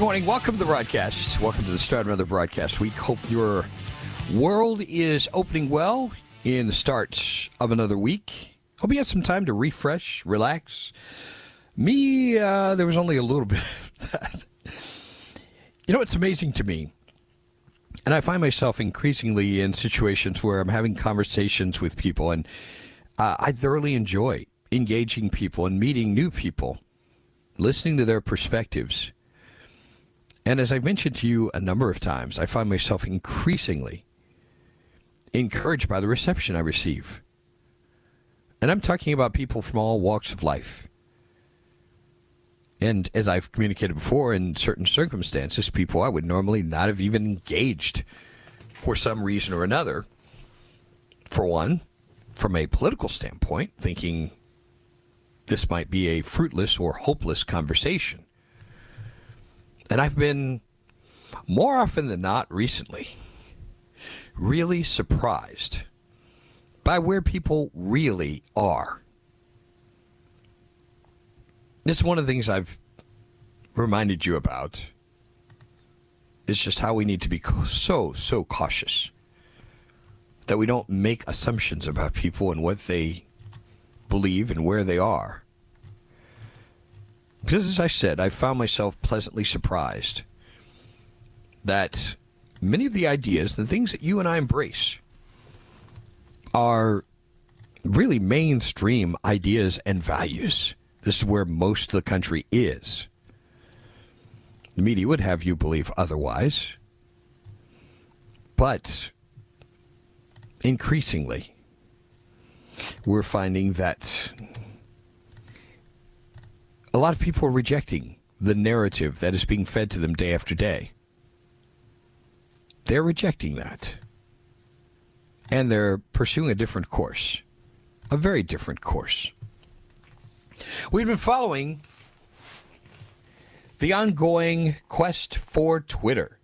Good morning. Welcome to the broadcast. Welcome to the start of another broadcast week. Hope your world is opening well in the start of another week. Hope you had some time to refresh, relax. Me, uh, there was only a little bit. You know, it's amazing to me. And I find myself increasingly in situations where I'm having conversations with people, and uh, I thoroughly enjoy engaging people and meeting new people, listening to their perspectives. And as I've mentioned to you a number of times, I find myself increasingly encouraged by the reception I receive. And I'm talking about people from all walks of life. And as I've communicated before, in certain circumstances, people I would normally not have even engaged for some reason or another. For one, from a political standpoint, thinking this might be a fruitless or hopeless conversation. And I've been, more often than not recently, really surprised by where people really are. It's one of the things I've reminded you about. It's just how we need to be so, so cautious that we don't make assumptions about people and what they believe and where they are. Because as I said, I found myself pleasantly surprised that many of the ideas, the things that you and I embrace, are really mainstream ideas and values. This is where most of the country is. The media would have you believe otherwise. But increasingly, we're finding that a lot of people are rejecting the narrative that is being fed to them day after day. They're rejecting that. And they're pursuing a different course, a very different course. We've been following the ongoing quest for Twitter.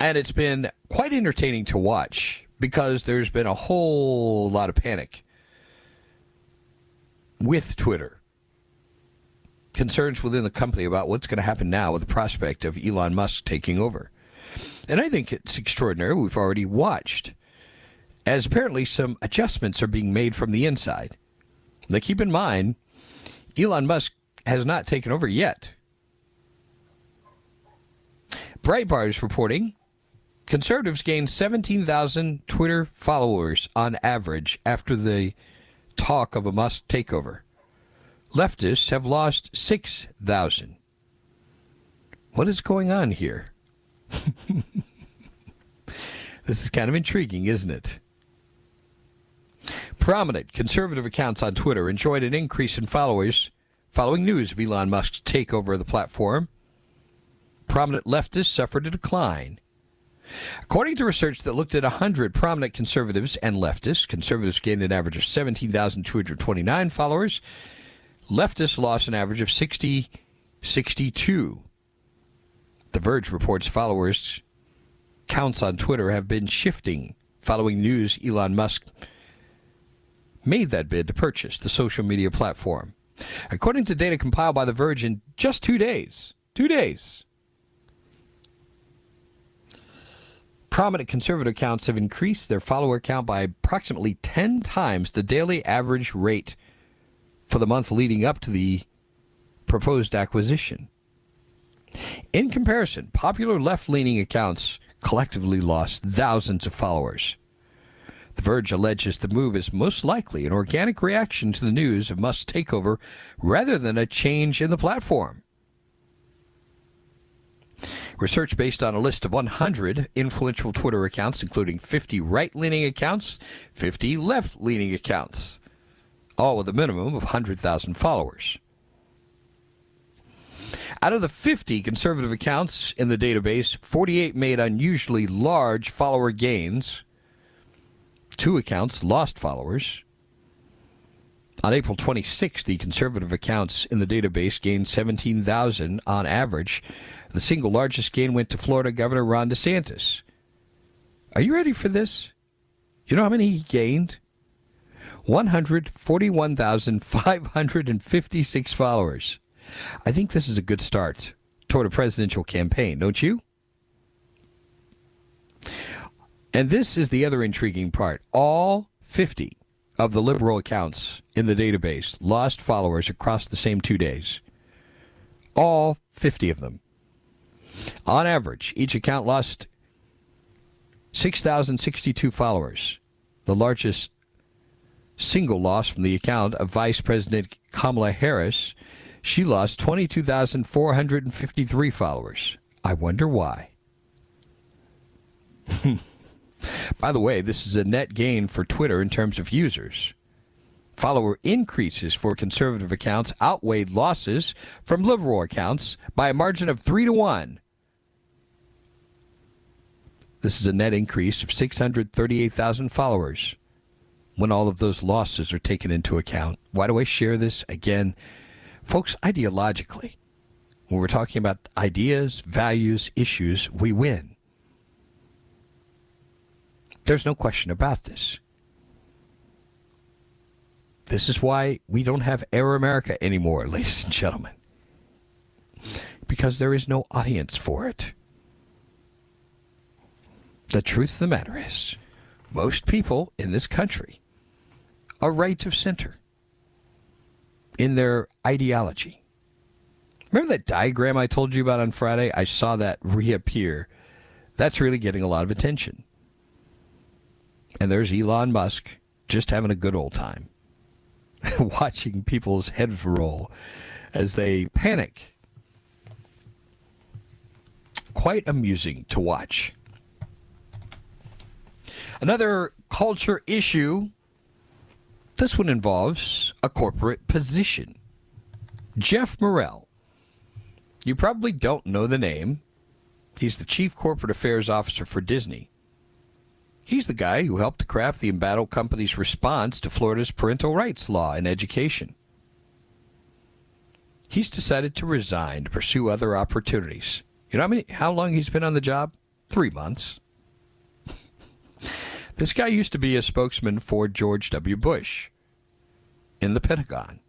And it's been quite entertaining to watch because there's been a whole lot of panic with Twitter. Concerns within the company about what's going to happen now with the prospect of Elon Musk taking over. And I think it's extraordinary. We've already watched as apparently some adjustments are being made from the inside. Now, keep in mind, Elon Musk has not taken over yet. Breitbart is reporting conservatives gained 17,000 Twitter followers on average after the talk of a Musk takeover. Leftists have lost 6,000. What is going on here? this is kind of intriguing, isn't it? Prominent conservative accounts on Twitter enjoyed an increase in followers following news of Elon Musk's takeover of the platform. Prominent leftists suffered a decline. According to research that looked at 100 prominent conservatives and leftists, conservatives gained an average of 17,229 followers. Leftists lost an average of 60, 62. The Verge reports followers counts on Twitter have been shifting following news Elon Musk made that bid to purchase the social media platform. According to data compiled by The Verge in just two days, two days, prominent conservative accounts have increased their follower count by approximately 10 times the daily average rate for the month leading up to the proposed acquisition. In comparison, popular left leaning accounts collectively lost thousands of followers. The Verge alleges the move is most likely an organic reaction to the news of Musk's takeover rather than a change in the platform. Research based on a list of 100 influential Twitter accounts, including 50 right leaning accounts, 50 left leaning accounts, all with a minimum of 100,000 followers. Out of the 50 conservative accounts in the database, 48 made unusually large follower gains. Two accounts lost followers. On April 26, the conservative accounts in the database gained 17,000 on average. The single largest gain went to Florida Governor Ron DeSantis. Are you ready for this? You know how many he gained? 141,556 followers. I think this is a good start toward a presidential campaign, don't you? And this is the other intriguing part. All 50 of the liberal accounts in the database lost followers across the same two days. All 50 of them. On average, each account lost 6,062 followers, the largest single loss from the account of Vice President Kamala Harris she lost 22,453 followers. I wonder why. By the way, this is a net gain for Twitter in terms of users. Follower increases for conservative accounts outweighed losses from liberal accounts by a margin of 3 to 1. This is a net increase of 638,000 followers when all of those losses are taken into account. Why do I share this? Again, Folks, ideologically, when we're talking about ideas, values, issues, we win. There's no question about this. This is why we don't have Air America anymore, ladies and gentlemen. Because there is no audience for it. The truth of the matter is, most people in this country are right of center in their ideology. Remember that diagram I told you about on Friday? I saw that reappear. That's really getting a lot of attention. And there's Elon Musk just having a good old time, watching people's heads roll as they panic. Quite amusing to watch. Another culture issue this one involves a corporate position. Geoff Morrell. You probably don't know the name. He's the Chief Corporate Affairs Officer for Disney. He's the guy who helped to craft the embattled company's response to Florida's parental rights law in education. He's decided to resign to pursue other opportunities. You know how, many, how long he's been on the job? Three months. This guy used to be a spokesman for George W. Bush in the Pentagon.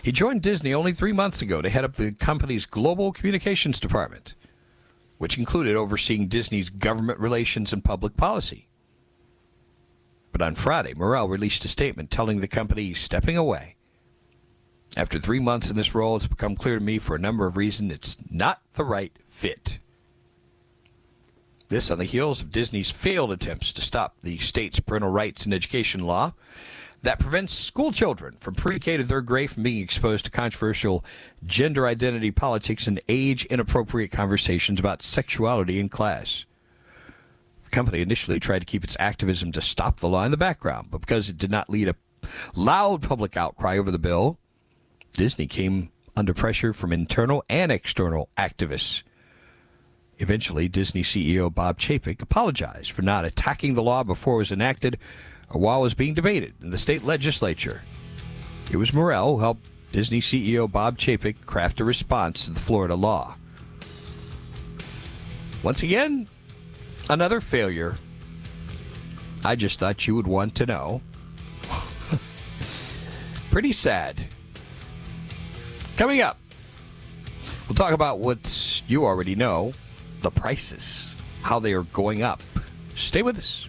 He joined Disney only three months ago to head up the company's global communications department, which included overseeing Disney's government relations and public policy. But on Friday, Morrell released a statement telling the company he's stepping away. After three months in this role, it's become clear to me for a number of reasons it's not the right fit. This on the heels of Disney's failed attempts to stop the state's parental rights and education law that prevents school children from pre K to third grade from being exposed to controversial gender identity politics and age inappropriate conversations about sexuality in class. The company initially tried to keep its activism to stop the law in the background, but because it did not lead a loud public outcry over the bill, Disney came under pressure from internal and external activists Eventually, Disney CEO Bob Chapek apologized for not attacking the law before it was enacted or while it was being debated in the state legislature. It was Morrell who helped Disney CEO Bob Chapek craft a response to the Florida law. Once again, another failure. I just thought you would want to know. Pretty sad. Coming up, we'll talk about what you already know the prices, how they are going up. Stay with us.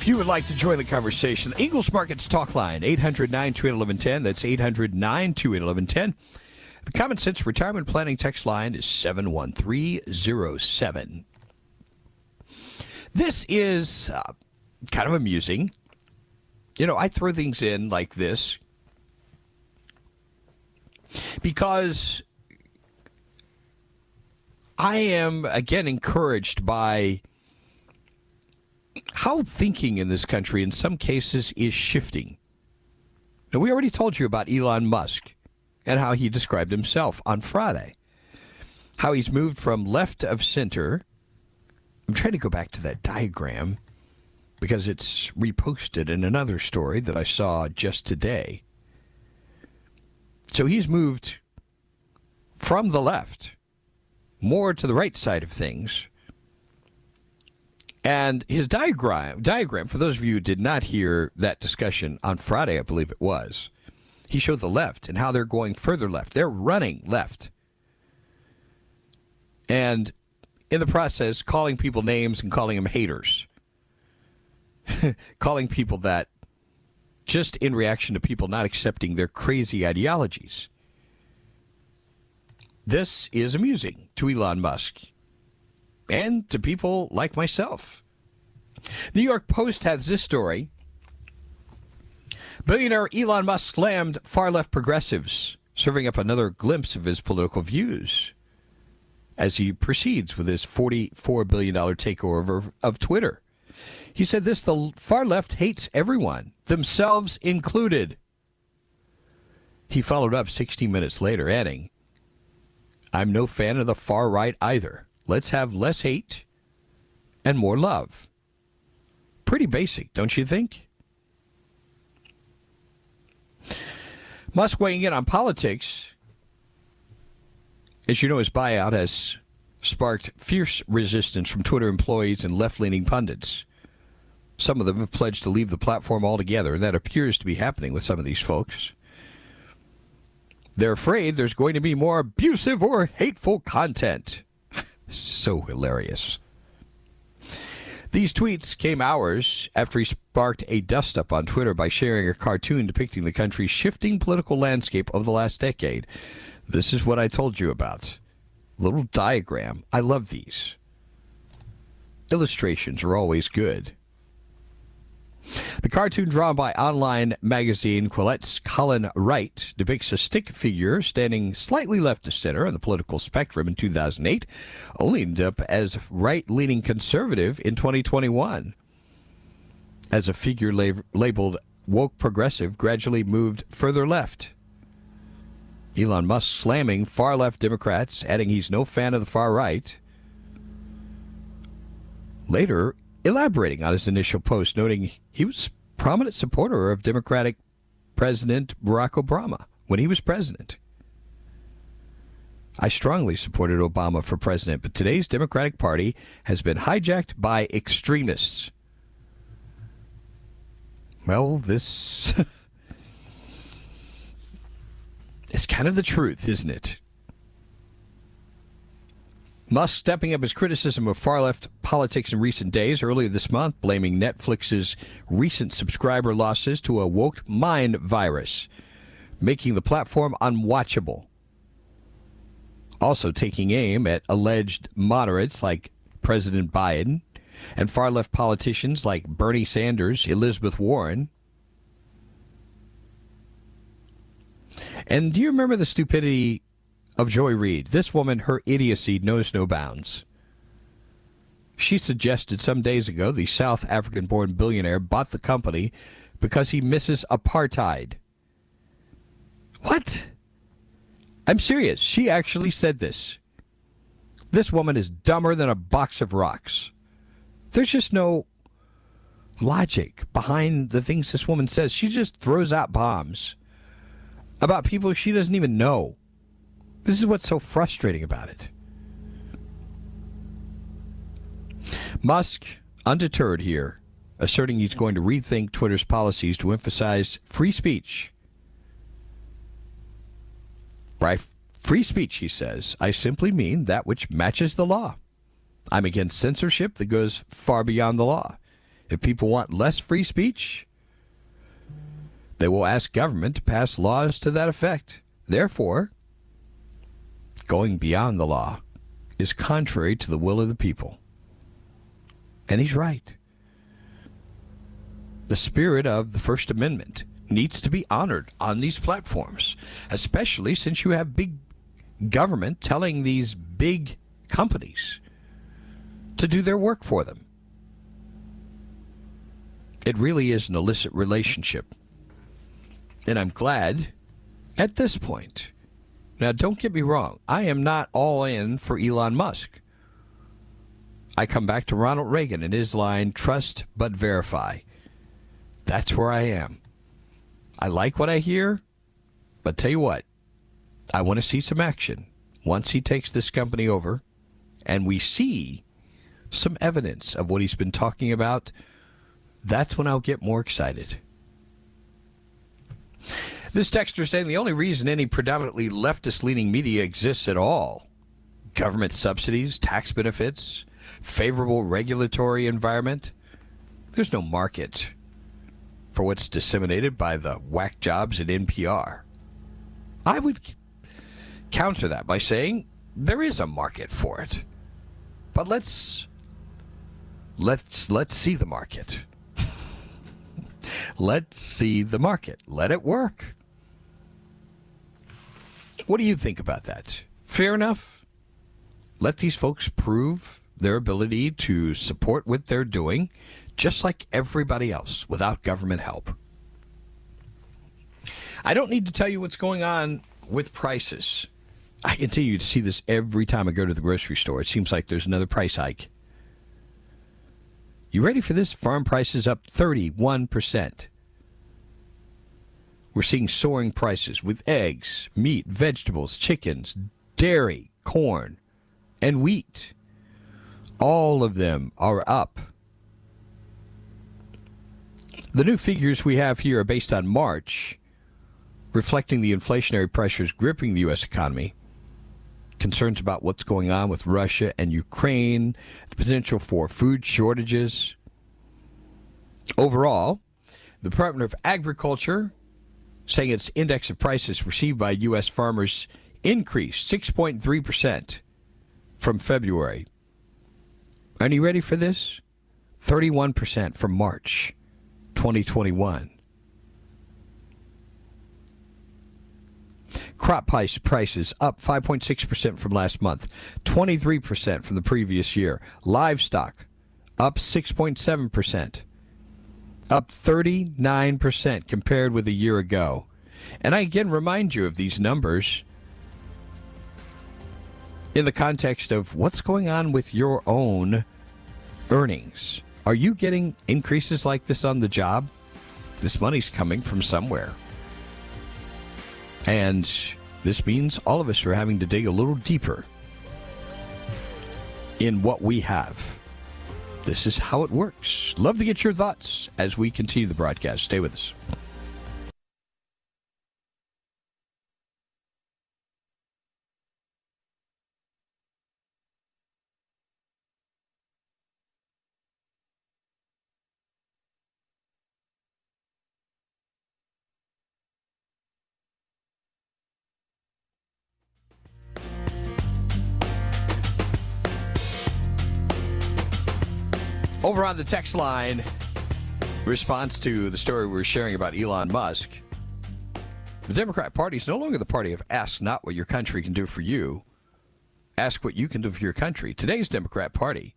If you would like to join the conversation, the Eagles Markets Talk Line, 800 1110. That's 800 1110. The Common Sense Retirement Planning text line is 71307. This is uh, kind of amusing. You know, I throw things in like this because I am, again, encouraged by how thinking in this country, in some cases, is shifting. We already told you about Elon Musk and how he described himself on Friday. How he's moved from left of center. I'm trying to go back to that diagram because it's reposted in another story that I saw just today. So he's moved from the left more to the right side of things and his diagram, diagram, for those of you who did not hear that discussion on Friday, I believe it was, he showed the left and how they're going further left. They're running left. And in the process, calling people names and calling them haters. calling people that just in reaction to people not accepting their crazy ideologies. This is amusing to Elon Musk and to people like myself. New York Post has this story. Billionaire Elon Musk slammed far left progressives, serving up another glimpse of his political views as he proceeds with his $44 billion takeover of Twitter. He said this the far left hates everyone, themselves included. He followed up 16 minutes later, adding, I'm no fan of the far right either. Let's have less hate and more love. Pretty basic, don't you think? Musk weighing in on politics. As you know, his buyout has sparked fierce resistance from Twitter employees and left leaning pundits. Some of them have pledged to leave the platform altogether, and that appears to be happening with some of these folks. They're afraid there's going to be more abusive or hateful content. So hilarious. These tweets came hours after he sparked a dust up on Twitter by sharing a cartoon depicting the country's shifting political landscape of the last decade. This is what I told you about. Little diagram. I love these. Illustrations are always good. The cartoon drawn by online magazine Quillette's Colin Wright depicts a stick figure standing slightly left of center on the political spectrum in 2008, only ended up as right-leaning conservative in 2021. As a figure lab- labeled woke progressive gradually moved further left. Elon Musk slamming far left Democrats, adding he's no fan of the far right. Later, elaborating on his initial post, noting he was prominent supporter of Democratic President Barack Obama when he was president. I strongly supported Obama for president, but today's Democratic Party has been hijacked by extremists. Well, this is kind of the truth, isn't it? Musk stepping up his criticism of far left politics in recent days, earlier this month, blaming Netflix's recent subscriber losses to a woke mind virus, making the platform unwatchable. Also taking aim at alleged moderates like President Biden and far left politicians like Bernie Sanders, Elizabeth Warren. And do you remember the stupidity of Joy Reid. This woman, her idiocy knows no bounds. She suggested some days ago the South African born billionaire bought the company because he misses apartheid. What? I'm serious. She actually said this. This woman is dumber than a box of rocks. There's just no logic behind the things this woman says. She just throws out bombs about people she doesn't even know. This is what's so frustrating about it. Musk, undeterred here, asserting he's going to rethink Twitter's policies to emphasize free speech. By free speech, he says, I simply mean that which matches the law. I'm against censorship that goes far beyond the law. If people want less free speech, they will ask government to pass laws to that effect. Therefore, going beyond the law is contrary to the will of the people. And he's right. The spirit of the First Amendment needs to be honored on these platforms, especially since you have big government telling these big companies to do their work for them. It really is an illicit relationship. And I'm glad at this point now, don't get me wrong. I am not all in for Elon Musk. I come back to Ronald Reagan and his line trust but verify. That's where I am. I like what I hear, but tell you what, I want to see some action once he takes this company over and we see some evidence of what he's been talking about. That's when I'll get more excited. This texter is saying the only reason any predominantly leftist leaning media exists at all government subsidies, tax benefits, favorable regulatory environment. There's no market for what's disseminated by the whack jobs at NPR. I would counter that by saying there is a market for it. But let's let's let's see the market. let's see the market. Let it work. What do you think about that? Fair enough? Let these folks prove their ability to support what they're doing, just like everybody else, without government help. I don't need to tell you what's going on with prices. I continue to see this every time I go to the grocery store. It seems like there's another price hike. You ready for this? Farm prices up 31%. We're seeing soaring prices with eggs, meat, vegetables, chickens, dairy, corn, and wheat. All of them are up. The new figures we have here are based on March, reflecting the inflationary pressures gripping the U.S. economy, concerns about what's going on with Russia and Ukraine, the potential for food shortages. Overall, the Department of Agriculture saying its index of prices received by U.S. farmers increased 6.3% from February. Are you ready for this? 31% from March 2021. Crop price prices up 5.6% from last month, 23% from the previous year. Livestock up 6.7% up 39% compared with a year ago. And I again remind you of these numbers in the context of what's going on with your own earnings. Are you getting increases like this on the job? This money's coming from somewhere. And this means all of us are having to dig a little deeper in what we have. This is how it works. Love to get your thoughts as we continue the broadcast. Stay with us. Over on the text line, response to the story we were sharing about Elon Musk, the Democrat Party is no longer the party of ask not what your country can do for you, ask what you can do for your country. Today's Democrat Party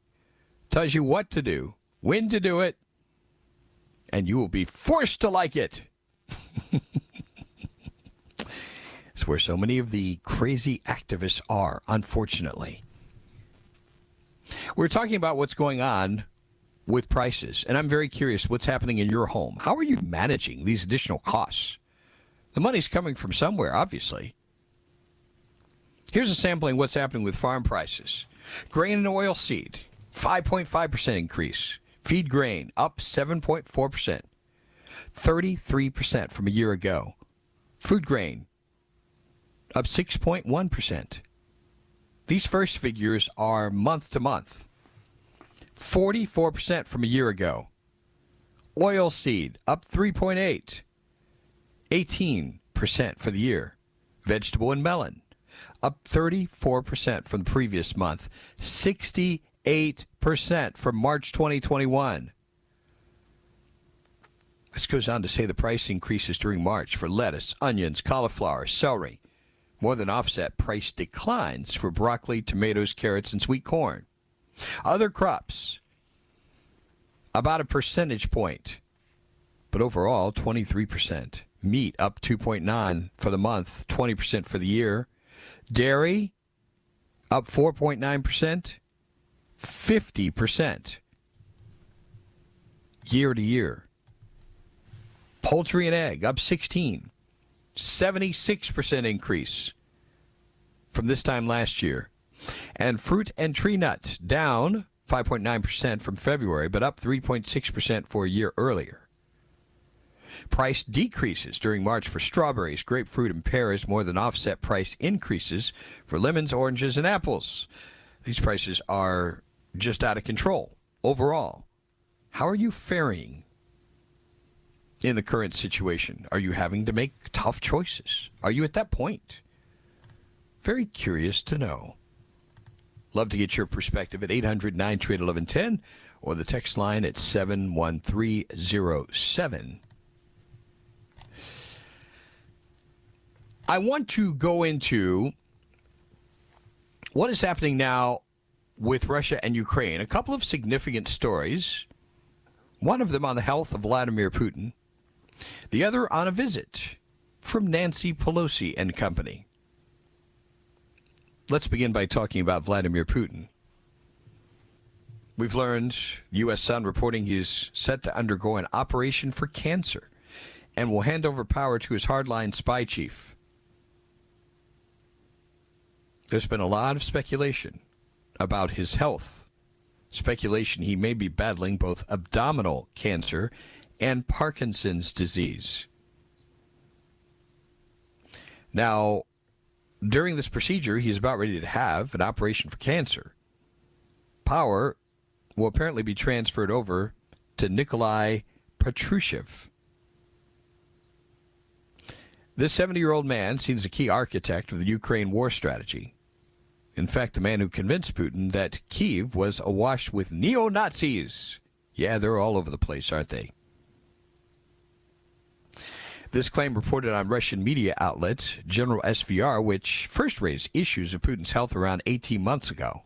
tells you what to do, when to do it, and you will be forced to like it. it's where so many of the crazy activists are, unfortunately. We're talking about what's going on with prices. And I'm very curious what's happening in your home. How are you managing these additional costs? The money's coming from somewhere, obviously. Here's a sampling what's happening with farm prices. Grain and oil seed, 5.5% increase. Feed grain up 7.4%. 33% from a year ago. Food grain up 6.1%. These first figures are month to month. 44% from a year ago. Oil seed up 3.8. 18% for the year. Vegetable and melon up 34% from the previous month. 68% from March 2021. This goes on to say the price increases during March for lettuce, onions, cauliflower, celery more than offset price declines for broccoli, tomatoes, carrots, and sweet corn. Other crops, about a percentage point, but overall 23%. Meat up 2.9 for the month, 20% for the year. Dairy up 4.9%, 50% year to year. Poultry and egg up 16, 76% increase from this time last year. And fruit and tree nuts down 5.9% from February, but up 3.6% for a year earlier. Price decreases during March for strawberries, grapefruit, and pears more than offset price increases for lemons, oranges, and apples. These prices are just out of control overall. How are you faring in the current situation? Are you having to make tough choices? Are you at that point? Very curious to know. Love to get your perspective at 800 928 1110 or the text line at 71307. I want to go into what is happening now with Russia and Ukraine. A couple of significant stories. One of them on the health of Vladimir Putin, the other on a visit from Nancy Pelosi and company. Let's begin by talking about Vladimir Putin. We've learned, U.S. Sun reporting he's set to undergo an operation for cancer and will hand over power to his hardline spy chief. There's been a lot of speculation about his health. Speculation he may be battling both abdominal cancer and Parkinson's disease. Now, during this procedure, he is about ready to have an operation for cancer. Power will apparently be transferred over to Nikolai Patrushev. This 70 year old man seems a key architect of the Ukraine war strategy. In fact, the man who convinced Putin that Kiev was awash with neo Nazis. Yeah, they're all over the place, aren't they? This claim reported on Russian media outlets, General SVR, which first raised issues of Putin's health around 18 months ago.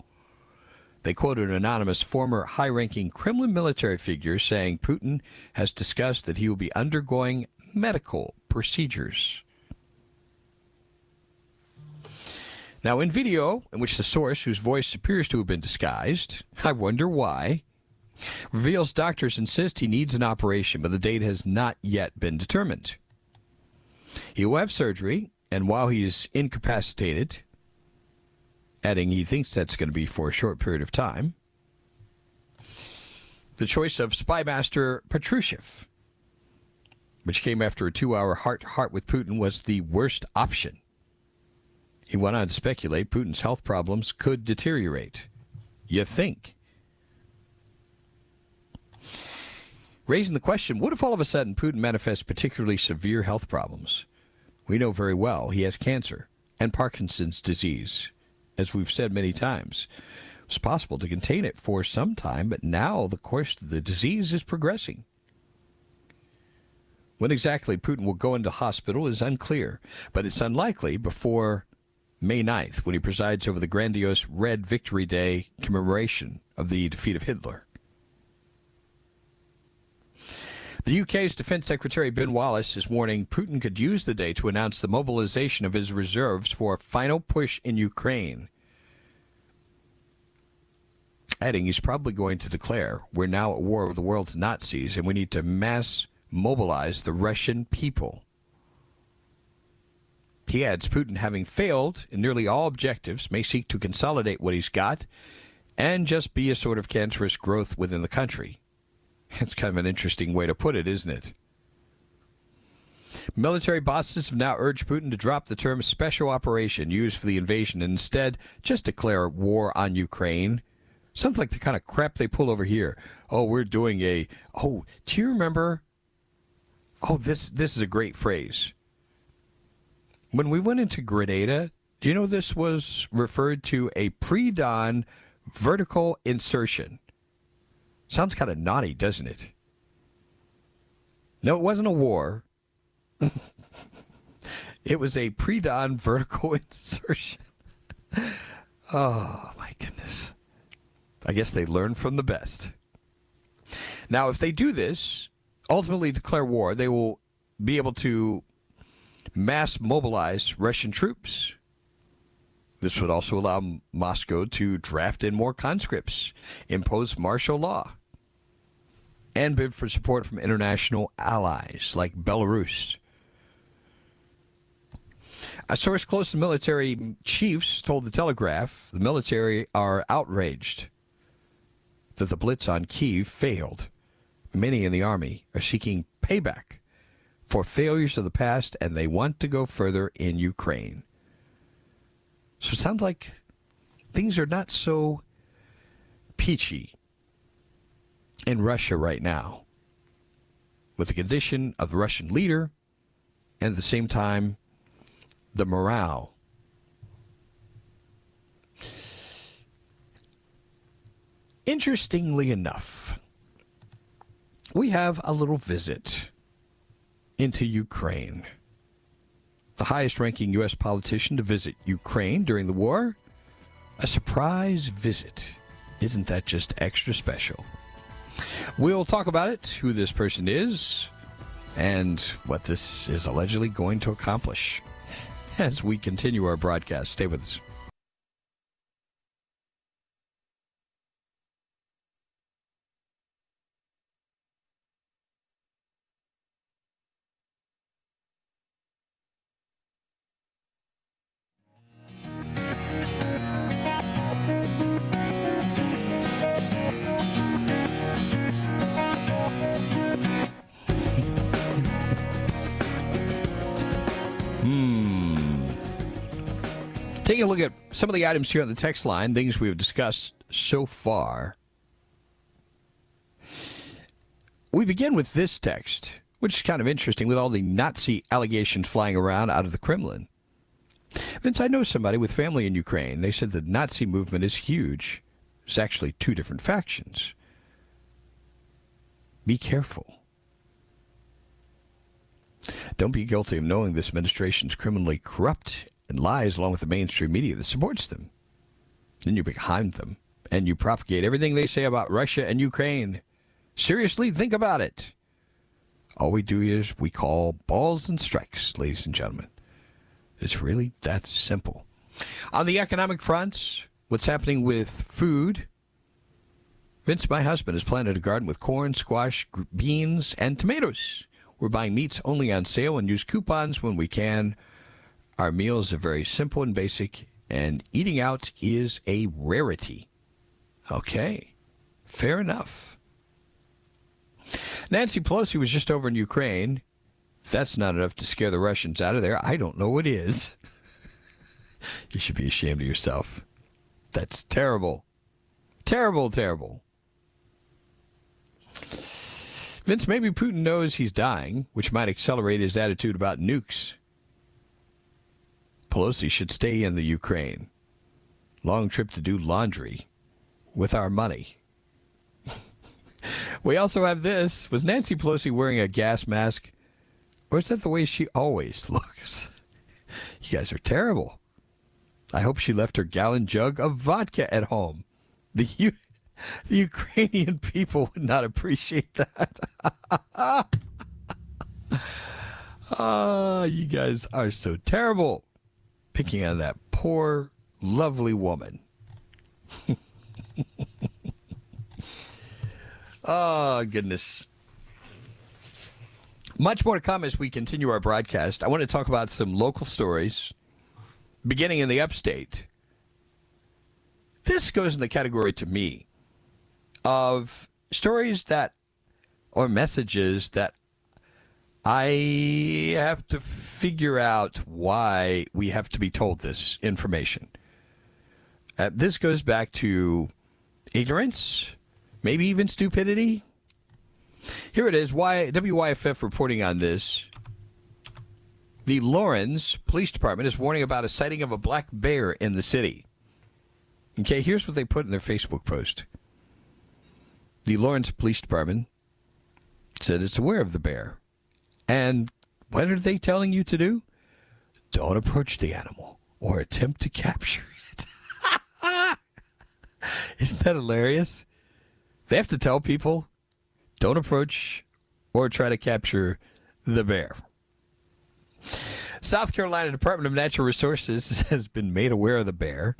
They quoted an anonymous former high ranking Kremlin military figure saying Putin has discussed that he will be undergoing medical procedures. Now, in video, in which the source, whose voice appears to have been disguised, I wonder why, Reveals doctors insist he needs an operation, but the date has not yet been determined. He will have surgery, and while he is incapacitated, adding he thinks that's going to be for a short period of time, the choice of Spymaster Patrushev, which came after a two hour heart to heart with Putin, was the worst option. He went on to speculate Putin's health problems could deteriorate. You think? Raising the question what if all of a sudden Putin manifests particularly severe health problems? We know very well he has cancer and Parkinson's disease, as we've said many times. It's possible to contain it for some time, but now the course of the disease is progressing. When exactly Putin will go into hospital is unclear, but it's unlikely before May 9th when he presides over the grandiose Red Victory Day commemoration of the defeat of Hitler. The UK's Defense Secretary Ben Wallace is warning Putin could use the day to announce the mobilization of his reserves for a final push in Ukraine. Adding he's probably going to declare we're now at war with the world's Nazis and we need to mass mobilize the Russian people. He adds Putin, having failed in nearly all objectives, may seek to consolidate what he's got and just be a sort of cancerous growth within the country. It's kind of an interesting way to put it, isn't it? Military bosses have now urged Putin to drop the term special operation used for the invasion and instead just declare war on Ukraine. Sounds like the kind of crap they pull over here. Oh, we're doing a. Oh, do you remember? Oh, this this is a great phrase. When we went into Grenada, do you know this was referred to a pre-dawn vertical insertion? Sounds kind of naughty, doesn't it? No, it wasn't a war. it was a pre dawn vertical insertion. oh, my goodness. I guess they learn from the best. Now, if they do this, ultimately declare war, they will be able to mass mobilize Russian troops. This would also allow Moscow to draft in more conscripts, impose martial law, and bid for support from international allies like Belarus. A source close to military chiefs told the Telegraph the military are outraged that the blitz on Kiev failed. Many in the army are seeking payback for failures of the past, and they want to go further in Ukraine. So it sounds like things are not so peachy in Russia right now with the condition of the Russian leader and at the same time the morale. Interestingly enough, we have a little visit into Ukraine. The highest ranking U.S. politician to visit Ukraine during the war? A surprise visit. Isn't that just extra special? We'll talk about it, who this person is, and what this is allegedly going to accomplish as we continue our broadcast. Stay with us. A look at some of the items here on the text line, things we've discussed so far. We begin with this text, which is kind of interesting with all the Nazi allegations flying around out of the Kremlin. Vince, I know somebody with family in Ukraine. They said the Nazi movement is huge. There's actually two different factions. Be careful. Don't be guilty of knowing this administration is criminally corrupt and lies along with the mainstream media that supports them. Then you're behind them and you propagate everything they say about Russia and Ukraine. Seriously, think about it. All we do is we call balls and strikes, ladies and gentlemen. It's really that simple. On the economic fronts, what's happening with food Vince, my husband, has planted a garden with corn, squash, beans, and tomatoes. We're buying meats only on sale and use coupons when we can. Our meals are very simple and basic, and eating out is a rarity. Okay, fair enough. Nancy Pelosi was just over in Ukraine. If that's not enough to scare the Russians out of there, I don't know what is. you should be ashamed of yourself. That's terrible. Terrible, terrible. Vince, maybe Putin knows he's dying, which might accelerate his attitude about nukes. Pelosi should stay in the Ukraine. Long trip to do laundry with our money. we also have this. Was Nancy Pelosi wearing a gas mask? Or is that the way she always looks? You guys are terrible. I hope she left her gallon jug of vodka at home. The U- the Ukrainian people would not appreciate that. Ah, you guys are so terrible. Picking on that poor, lovely woman. oh, goodness. Much more to come as we continue our broadcast. I want to talk about some local stories, beginning in the upstate. This goes in the category to me of stories that, or messages that I have to figure out why we have to be told this information. Uh, this goes back to ignorance, maybe even stupidity. Here it is. Why WYFF reporting on this. The Laurens Police Department is warning about a sighting of a black bear in the city. Okay, here's what they put in their Facebook post. The Laurens Police Department said it's aware of the bear. And what are they telling you to do? Don't approach the animal or attempt to capture it. Isn't that hilarious? They have to tell people don't approach or try to capture the bear. South Carolina Department of Natural Resources has been made aware of the bear.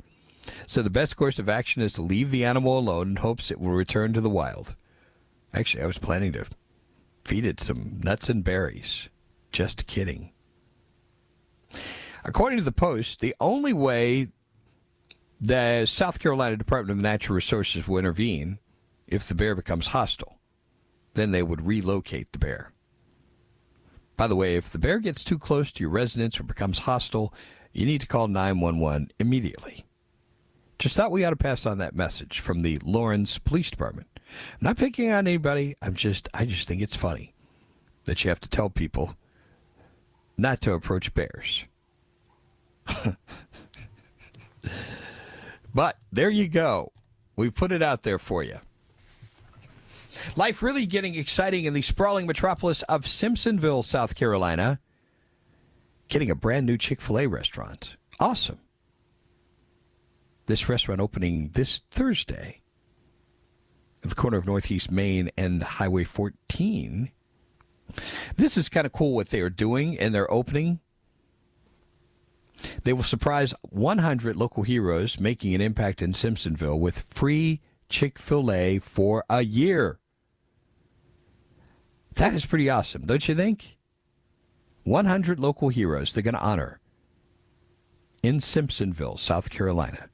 So the best course of action is to leave the animal alone in hopes it will return to the wild. Actually, I was planning to feed it some nuts and berries. Just kidding. According to the Post, the only way the South Carolina Department of Natural Resources will intervene if the bear becomes hostile. Then they would relocate the bear. By the way, if the bear gets too close to your residence or becomes hostile, you need to call 911 immediately. Just thought we ought to pass on that message from the Laurens Police Department. I'm not picking on anybody. I'm just I just think it's funny that you have to tell people not to approach bears. but there you go. We put it out there for you. Life really getting exciting in the sprawling metropolis of Simpsonville, South Carolina. Getting a brand new Chick fil A restaurant. Awesome. This restaurant opening this Thursday at the corner of Northeast Main and Highway 14. This is kind of cool what they are doing in their opening. They will surprise 100 local heroes making an impact in Simpsonville with free Chick fil A for a year. That is pretty awesome, don't you think? 100 local heroes they're going to honor in Simpsonville, South Carolina,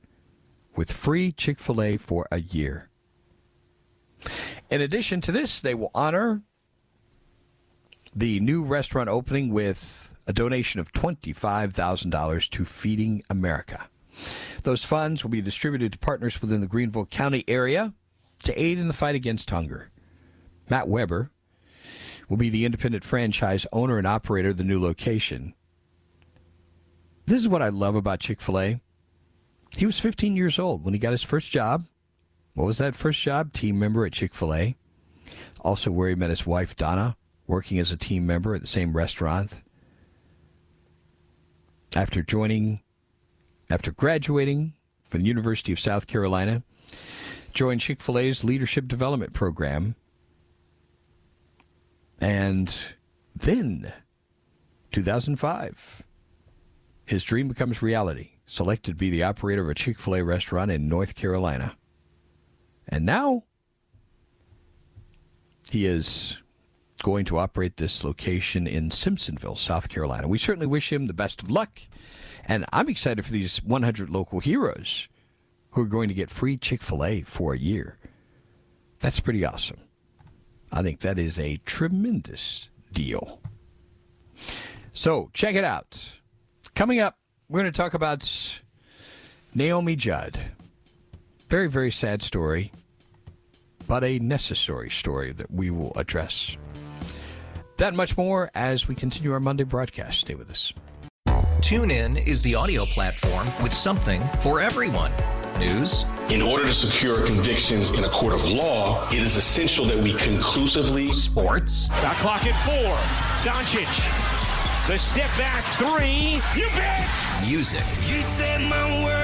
with free Chick fil A for a year. In addition to this, they will honor the new restaurant opening with a donation of $25,000 to Feeding America. Those funds will be distributed to partners within the Greenville County area to aid in the fight against hunger. Matt Weber will be the independent franchise owner and operator of the new location. This is what I love about Chick fil A. He was 15 years old when he got his first job. What was that first job? Team member at Chick fil A. Also, where he met his wife, Donna, working as a team member at the same restaurant. After joining, after graduating from the University of South Carolina, joined Chick fil A's leadership development program. And then, 2005, his dream becomes reality. Selected to be the operator of a Chick fil A restaurant in North Carolina. And now He is going to operate this location in Simpsonville, South Carolina. We certainly wish him the best of luck. And I'm excited for these 100 local heroes who are going to get free Chick fil A for a year. That's pretty awesome. I think that is a tremendous deal. So check it out. Coming up, we're going to talk about Naomi Judd. Very, very sad story, but a necessary story that we will address. That and much more as we continue our Monday broadcast. Stay with us. TuneIn is the audio platform with something for everyone. News. In order to secure convictions in a court of law, it is essential that we conclusively. Sports. Got clock at four. Doncic. The step back three. You bet. Music. You set my world